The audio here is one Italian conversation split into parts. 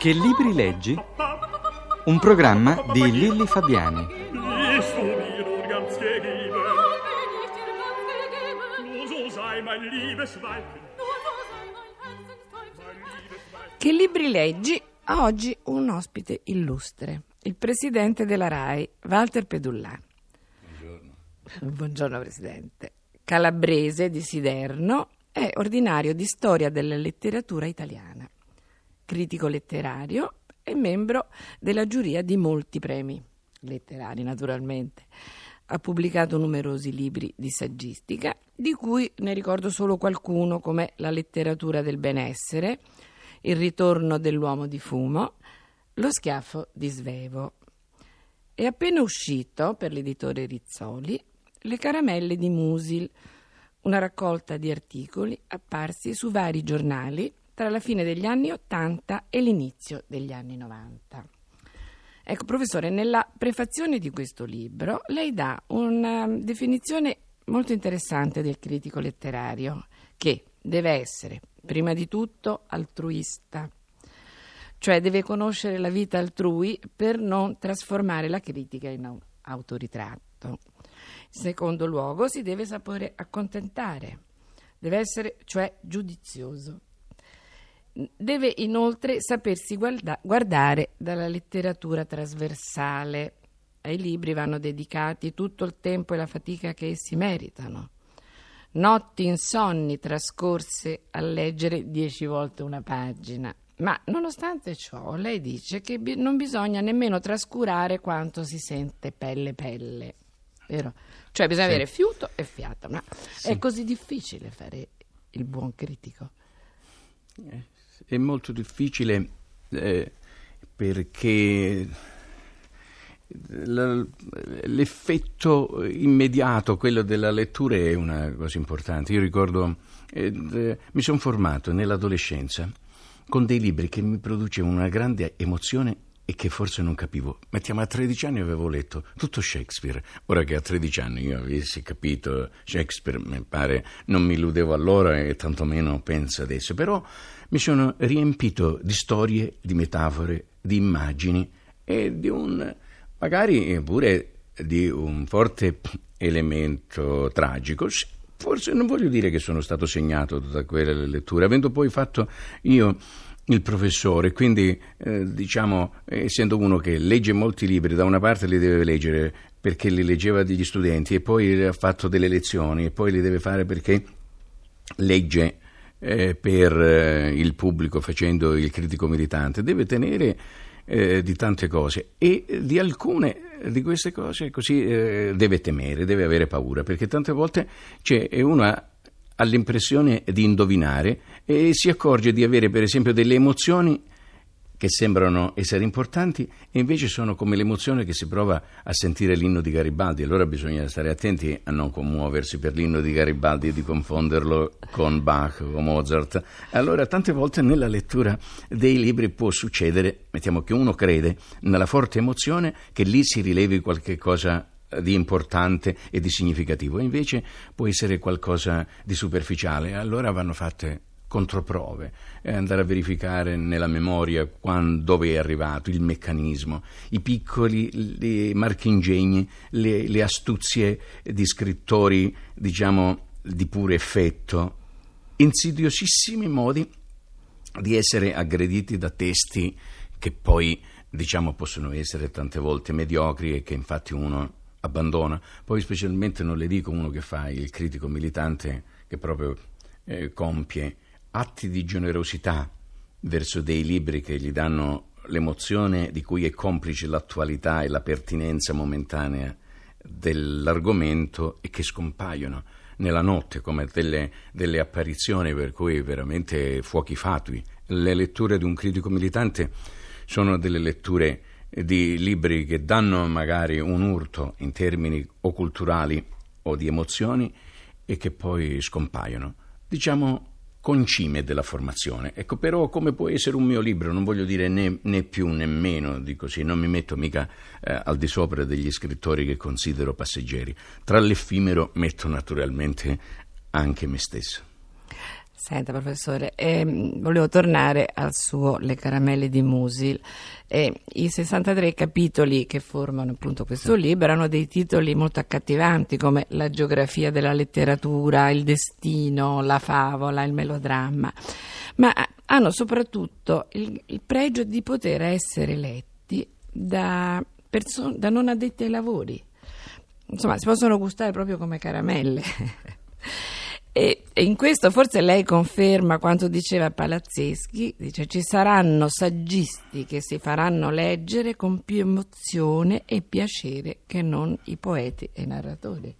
Che libri leggi? Un programma di Lilli Fabiani. Che libri leggi? Oggi un ospite illustre, il presidente della RAI, Walter Pedullà. Buongiorno. Buongiorno Presidente. Calabrese di Siderno, è ordinario di storia della letteratura italiana critico letterario e membro della giuria di molti premi letterari, naturalmente. Ha pubblicato numerosi libri di saggistica, di cui ne ricordo solo qualcuno come La letteratura del benessere, Il ritorno dell'uomo di fumo, Lo schiaffo di Svevo. È appena uscito per l'editore Rizzoli Le caramelle di Musil, una raccolta di articoli apparsi su vari giornali tra la fine degli anni 80 e l'inizio degli anni 90. Ecco, professore, nella prefazione di questo libro lei dà una definizione molto interessante del critico letterario, che deve essere, prima di tutto, altruista, cioè deve conoscere la vita altrui per non trasformare la critica in autoritratto. In secondo luogo, si deve sapere accontentare, deve essere cioè giudizioso Deve inoltre sapersi guarda- guardare dalla letteratura trasversale. Ai libri vanno dedicati tutto il tempo e la fatica che essi meritano. Notti insonni trascorse a leggere dieci volte una pagina. Ma nonostante ciò, lei dice che bi- non bisogna nemmeno trascurare quanto si sente pelle pelle. Vero? Cioè bisogna sì. avere fiuto e fiato. Ma sì. è così difficile fare il buon critico. Eh, è molto difficile eh, perché l'effetto immediato, quello della lettura, è una cosa importante. Io ricordo, eh, mi sono formato nell'adolescenza con dei libri che mi producevano una grande emozione e che forse non capivo. Mettiamo a 13 anni avevo letto tutto Shakespeare. Ora che a 13 anni io avessi capito Shakespeare, mi pare, non mi illudevo allora e tantomeno penso adesso. Però mi sono riempito di storie, di metafore, di immagini e di un, magari pure di un forte elemento tragico. Forse non voglio dire che sono stato segnato da quelle letture, avendo poi fatto io il professore, quindi eh, diciamo, essendo uno che legge molti libri, da una parte li deve leggere perché li leggeva degli studenti e poi ha fatto delle lezioni e poi li deve fare perché legge eh, per eh, il pubblico facendo il critico militante, deve tenere eh, di tante cose e di alcune di queste cose così eh, deve temere, deve avere paura, perché tante volte c'è uno ha l'impressione di indovinare e si accorge di avere per esempio delle emozioni che sembrano essere importanti e invece sono come l'emozione che si prova a sentire l'inno di Garibaldi. Allora bisogna stare attenti a non commuoversi per l'inno di Garibaldi e di confonderlo con Bach o Mozart. Allora tante volte nella lettura dei libri può succedere, mettiamo che uno crede nella forte emozione che lì si rilevi qualche cosa di importante e di significativo, invece può essere qualcosa di superficiale. Allora vanno fatte controprove, eh, andare a verificare nella memoria quando, dove è arrivato il meccanismo, i piccoli marchingegni, le, le astuzie di scrittori, diciamo, di puro effetto, insidiosissimi modi di essere aggrediti da testi che poi, diciamo, possono essere tante volte mediocri e che infatti uno abbandona. Poi specialmente non le dico uno che fa il critico militante che proprio eh, compie atti di generosità verso dei libri che gli danno l'emozione di cui è complice l'attualità e la pertinenza momentanea dell'argomento e che scompaiono nella notte come delle, delle apparizioni per cui veramente fuochi fatui. Le letture di un critico militante sono delle letture di libri che danno magari un urto in termini o culturali o di emozioni e che poi scompaiono. Diciamo concime della formazione. Ecco, però come può essere un mio libro, non voglio dire né, né più né meno di così, non mi metto mica eh, al di sopra degli scrittori che considero passeggeri. Tra l'effimero metto naturalmente anche me stesso. Senta, professore, ehm, volevo tornare al suo Le caramelle di Musil. Eh, I 63 capitoli che formano appunto questo libro hanno dei titoli molto accattivanti come La geografia della letteratura, Il destino, La favola, Il melodramma, ma hanno soprattutto il, il pregio di poter essere letti da, perso- da non addetti ai lavori. Insomma, si possono gustare proprio come caramelle. E, e, in questo forse lei conferma quanto diceva Palazzeschi, dice ci saranno saggisti che si faranno leggere con più emozione e piacere che non i poeti e i narratori.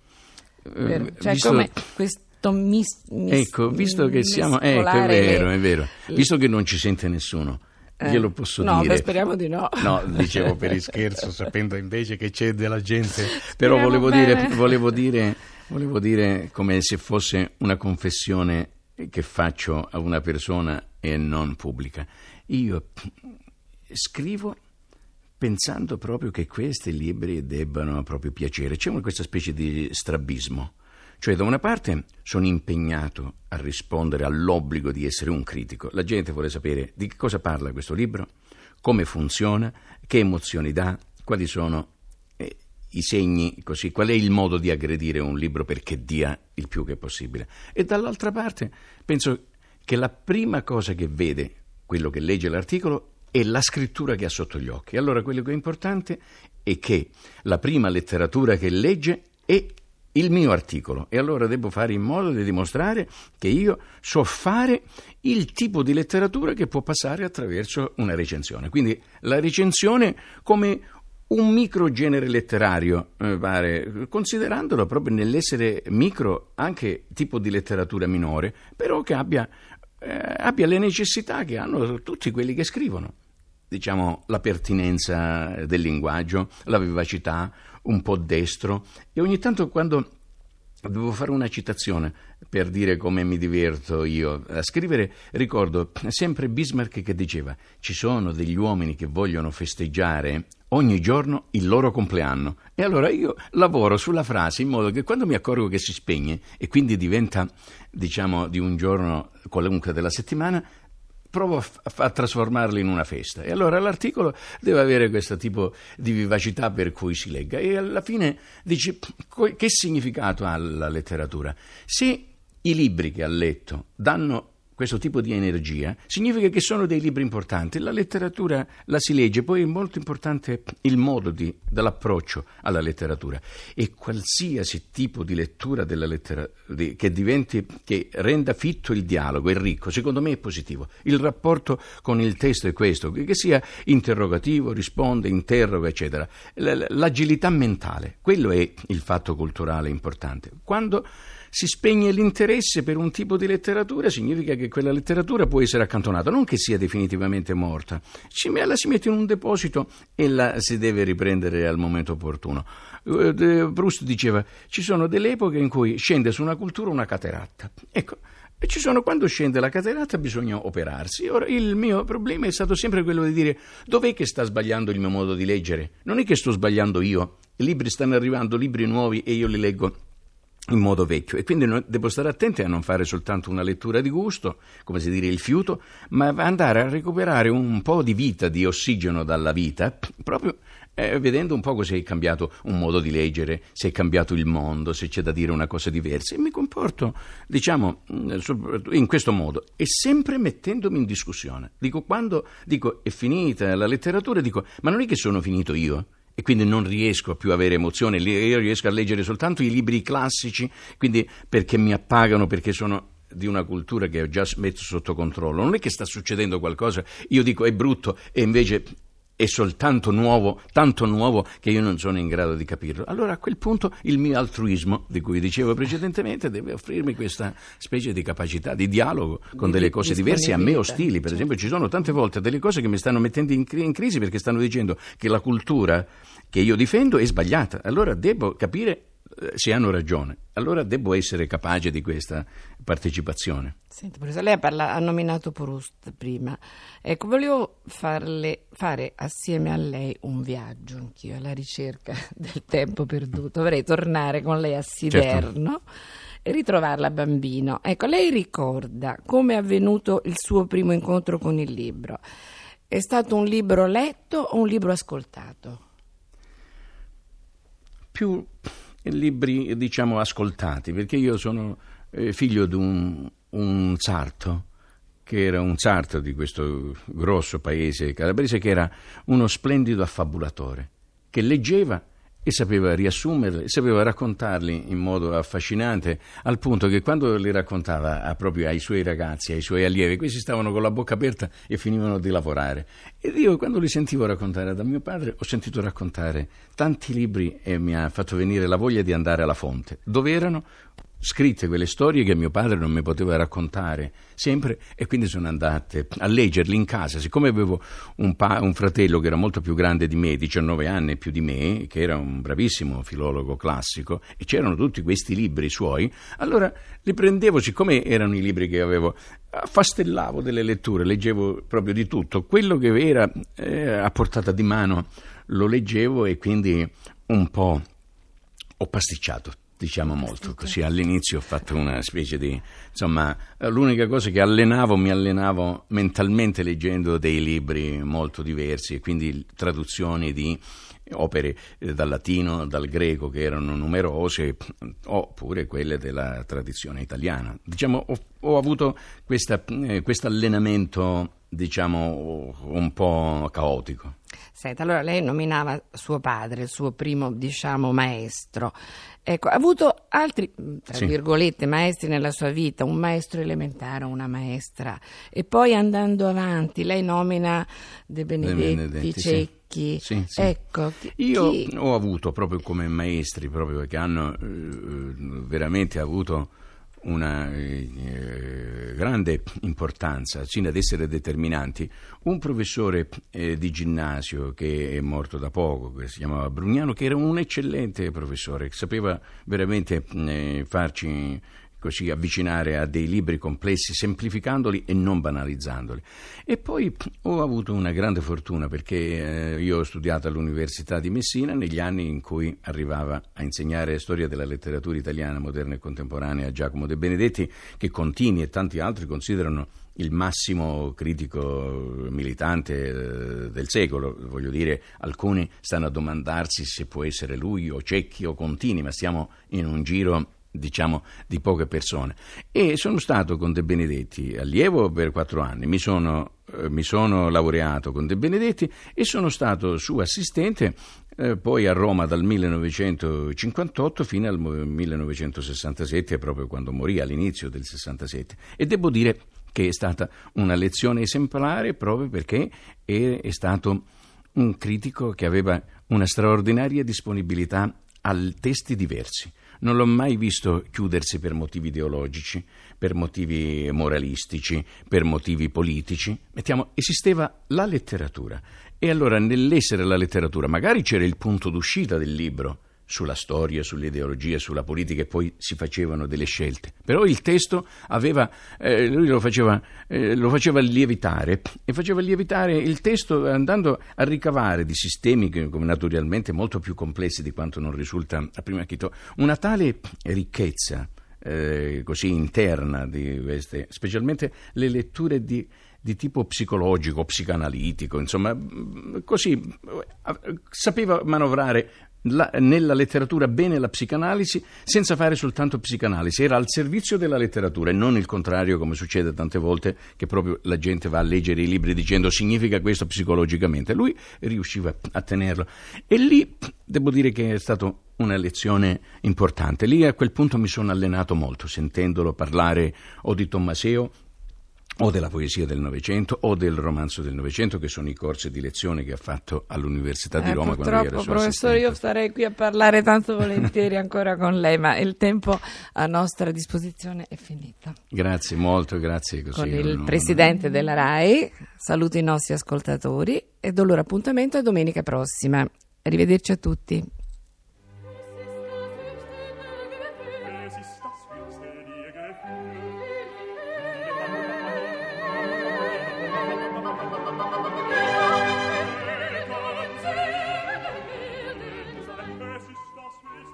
Eh, cioè visto- come questo mis, mis- Ecco, visto che siamo... Ecco, è vero, è vero. Visto che non ci sente nessuno, Eh, glielo posso no, dire. beh, speriamo di no. No, dicevo per il scherzo, sapendo invece che c'è della gente. Però volevo dire, volevo, dire, volevo dire come se fosse una confessione che faccio a una persona e non pubblica. Io scrivo pensando proprio che questi libri debbano proprio piacere. C'è una- questa specie di strabismo. Cioè, da una parte sono impegnato a rispondere all'obbligo di essere un critico. La gente vuole sapere di che cosa parla questo libro, come funziona, che emozioni dà, quali sono i segni, così, qual è il modo di aggredire un libro perché dia il più che possibile. E dall'altra parte penso che la prima cosa che vede quello che legge l'articolo è la scrittura che ha sotto gli occhi. Allora quello che è importante è che la prima letteratura che legge è il mio articolo e allora devo fare in modo di dimostrare che io so fare il tipo di letteratura che può passare attraverso una recensione. Quindi la recensione come un microgenere letterario, eh, pare, considerandolo proprio nell'essere micro anche tipo di letteratura minore, però che abbia, eh, abbia le necessità che hanno tutti quelli che scrivono. Diciamo la pertinenza del linguaggio, la vivacità, un po' destro e ogni tanto quando Devo fare una citazione per dire come mi diverto io a scrivere. Ricordo sempre Bismarck che diceva: Ci sono degli uomini che vogliono festeggiare ogni giorno il loro compleanno. E allora io lavoro sulla frase in modo che quando mi accorgo che si spegne e quindi diventa, diciamo, di un giorno qualunque della settimana, provo a, f- a trasformarlo in una festa. E allora l'articolo deve avere questo tipo di vivacità per cui si legga. E alla fine dici che significato ha la letteratura? Se i libri che ha letto danno questo tipo di energia, significa che sono dei libri importanti. La letteratura la si legge, poi è molto importante il modo di- dell'approccio alla letteratura. E qualsiasi tipo di lettura della lettera- di- che diventi, che renda fitto il dialogo, è ricco, secondo me è positivo. Il rapporto con il testo è questo, che sia interrogativo, risponde, interroga, eccetera. L'agilità mentale, quello è il fatto culturale importante. Quando si spegne l'interesse per un tipo di letteratura, significa che quella letteratura può essere accantonata, non che sia definitivamente morta. La si mette in un deposito e la si deve riprendere al momento opportuno. Eh, Proust diceva: ci sono delle epoche in cui scende su una cultura una cateratta. Ecco. E ci sono, quando scende la cateratta bisogna operarsi. Ora, il mio problema è stato sempre quello di dire dov'è che sta sbagliando il mio modo di leggere? Non è che sto sbagliando io, i libri stanno arrivando, libri nuovi e io li leggo in modo vecchio e quindi devo stare attenti a non fare soltanto una lettura di gusto, come si dire il fiuto, ma andare a recuperare un po' di vita, di ossigeno dalla vita, proprio eh, vedendo un po' se è cambiato un modo di leggere, se è cambiato il mondo, se c'è da dire una cosa diversa e mi comporto, diciamo, soprattutto in questo modo e sempre mettendomi in discussione. Dico quando dico è finita la letteratura, dico ma non è che sono finito io? E quindi non riesco più a avere emozione, io riesco a leggere soltanto i libri classici, quindi perché mi appagano, perché sono di una cultura che ho già messo sotto controllo. Non è che sta succedendo qualcosa, io dico è brutto e invece è soltanto nuovo, tanto nuovo che io non sono in grado di capirlo. Allora a quel punto il mio altruismo, di cui dicevo precedentemente, deve offrirmi questa specie di capacità di dialogo con delle cose diverse a me ostili. Per esempio ci sono tante volte delle cose che mi stanno mettendo in, in crisi perché stanno dicendo che la cultura che io difendo è sbagliata. Allora devo capire se hanno ragione. Allora devo essere capace di questa partecipazione. Senti, professore, lei ha, parla- ha nominato Proust prima. Ecco, volevo farle, fare assieme a lei un viaggio, anch'io, alla ricerca del tempo perduto. Vorrei tornare con lei a Siderno e ritrovarla bambino. Ecco, lei ricorda come è avvenuto il suo primo incontro con il libro? È stato un libro letto o un libro ascoltato? Più libri, diciamo, ascoltati, perché io sono eh, figlio di un, un sarto che era un sarto di questo grosso paese calabrese, che era uno splendido affabulatore, che leggeva e sapeva riassumerli, sapeva raccontarli in modo affascinante, al punto che quando li raccontava a, proprio ai suoi ragazzi, ai suoi allievi, questi stavano con la bocca aperta e finivano di lavorare. Ed io quando li sentivo raccontare da mio padre, ho sentito raccontare tanti libri e mi ha fatto venire la voglia di andare alla fonte. Dove erano? Scritte quelle storie che mio padre non mi poteva raccontare sempre e quindi sono andate a leggerli in casa. Siccome avevo un, pa- un, fratello che era molto più grande di me, 19 anni più di me, che era un bravissimo filologo classico e c'erano tutti questi libri suoi, allora li prendevo, siccome erano i libri che avevo, affastellavo delle letture, leggevo proprio di tutto. Quello che era eh, a portata di mano lo leggevo e quindi un po' ho pasticciato diciamo molto così all'inizio ho fatto una specie di insomma l'unica cosa che allenavo mi allenavo mentalmente leggendo dei libri molto diversi e quindi traduzioni di opere eh, dal latino, dal greco che erano numerose oppure quelle della tradizione italiana. Diciamo ho, ho avuto questo eh, allenamento diciamo un po' caotico Senta, allora lei nominava suo padre, il suo primo, diciamo, maestro. Ecco, ha avuto altri, tra sì. virgolette, maestri nella sua vita, un maestro elementare, una maestra. E poi andando avanti, lei nomina De Benedetti, De Benedetti Cecchi. Sì. Sì, ecco, Io chi... ho avuto proprio come maestri, proprio che hanno eh, veramente avuto una eh, grande importanza, sino ad essere determinanti, un professore eh, di ginnasio che è morto da poco, che si chiamava Brugnano, che era un eccellente professore, che sapeva veramente eh, farci così avvicinare a dei libri complessi, semplificandoli e non banalizzandoli. E poi ho avuto una grande fortuna perché eh, io ho studiato all'Università di Messina negli anni in cui arrivava a insegnare storia della letteratura italiana moderna e contemporanea a Giacomo De Benedetti, che Contini e tanti altri considerano il massimo critico militante eh, del secolo. Voglio dire, alcuni stanno a domandarsi se può essere lui o Cecchi o Contini, ma stiamo in un giro diciamo di poche persone. E sono stato con De Benedetti allievo per quattro anni. Mi sono, eh, mi sono laureato con De Benedetti e sono stato suo assistente eh, poi a Roma dal 1958 fino al 1967 proprio quando morì all'inizio del 67 e devo dire che è stata una lezione esemplare proprio perché è, è stato un critico che aveva una straordinaria disponibilità a testi diversi non l'ho mai visto chiudersi per motivi ideologici, per motivi moralistici, per motivi politici. Mettiamo, esisteva la letteratura. E allora nell'essere la letteratura, magari c'era il punto d'uscita del libro, sulla storia, sull'ideologia, sulla politica e poi si facevano delle scelte. Però il testo aveva, eh, lui lo faceva, eh, lo faceva, lievitare e faceva lievitare il testo andando a ricavare di sistemi che, naturalmente molto più complessi di quanto non risulta a prima chito, una tale ricchezza eh, così interna di queste, specialmente le letture di di tipo psicologico, psicanalitico, insomma, così eh, sapeva manovrare la, nella letteratura bene la psicanalisi senza fare soltanto psicanalisi, era al servizio della letteratura e non il contrario come succede tante volte che proprio la gente va a leggere i libri dicendo significa questo psicologicamente. Lui riusciva a tenerlo e lì devo dire che è stata una lezione importante. Lì a quel punto mi sono allenato molto sentendolo parlare o di Tommaseo o della poesia del Novecento o del romanzo del Novecento, che sono i corsi di lezione che ha fatto all'Università di eh, Roma quando era suo professore, io starei qui a parlare tanto volentieri ancora con lei, ma il tempo a nostra disposizione è finito. Grazie molto, grazie. Così con il non... presidente della RAI, saluto i nostri ascoltatori e do loro appuntamento a domenica prossima. Arrivederci a tutti.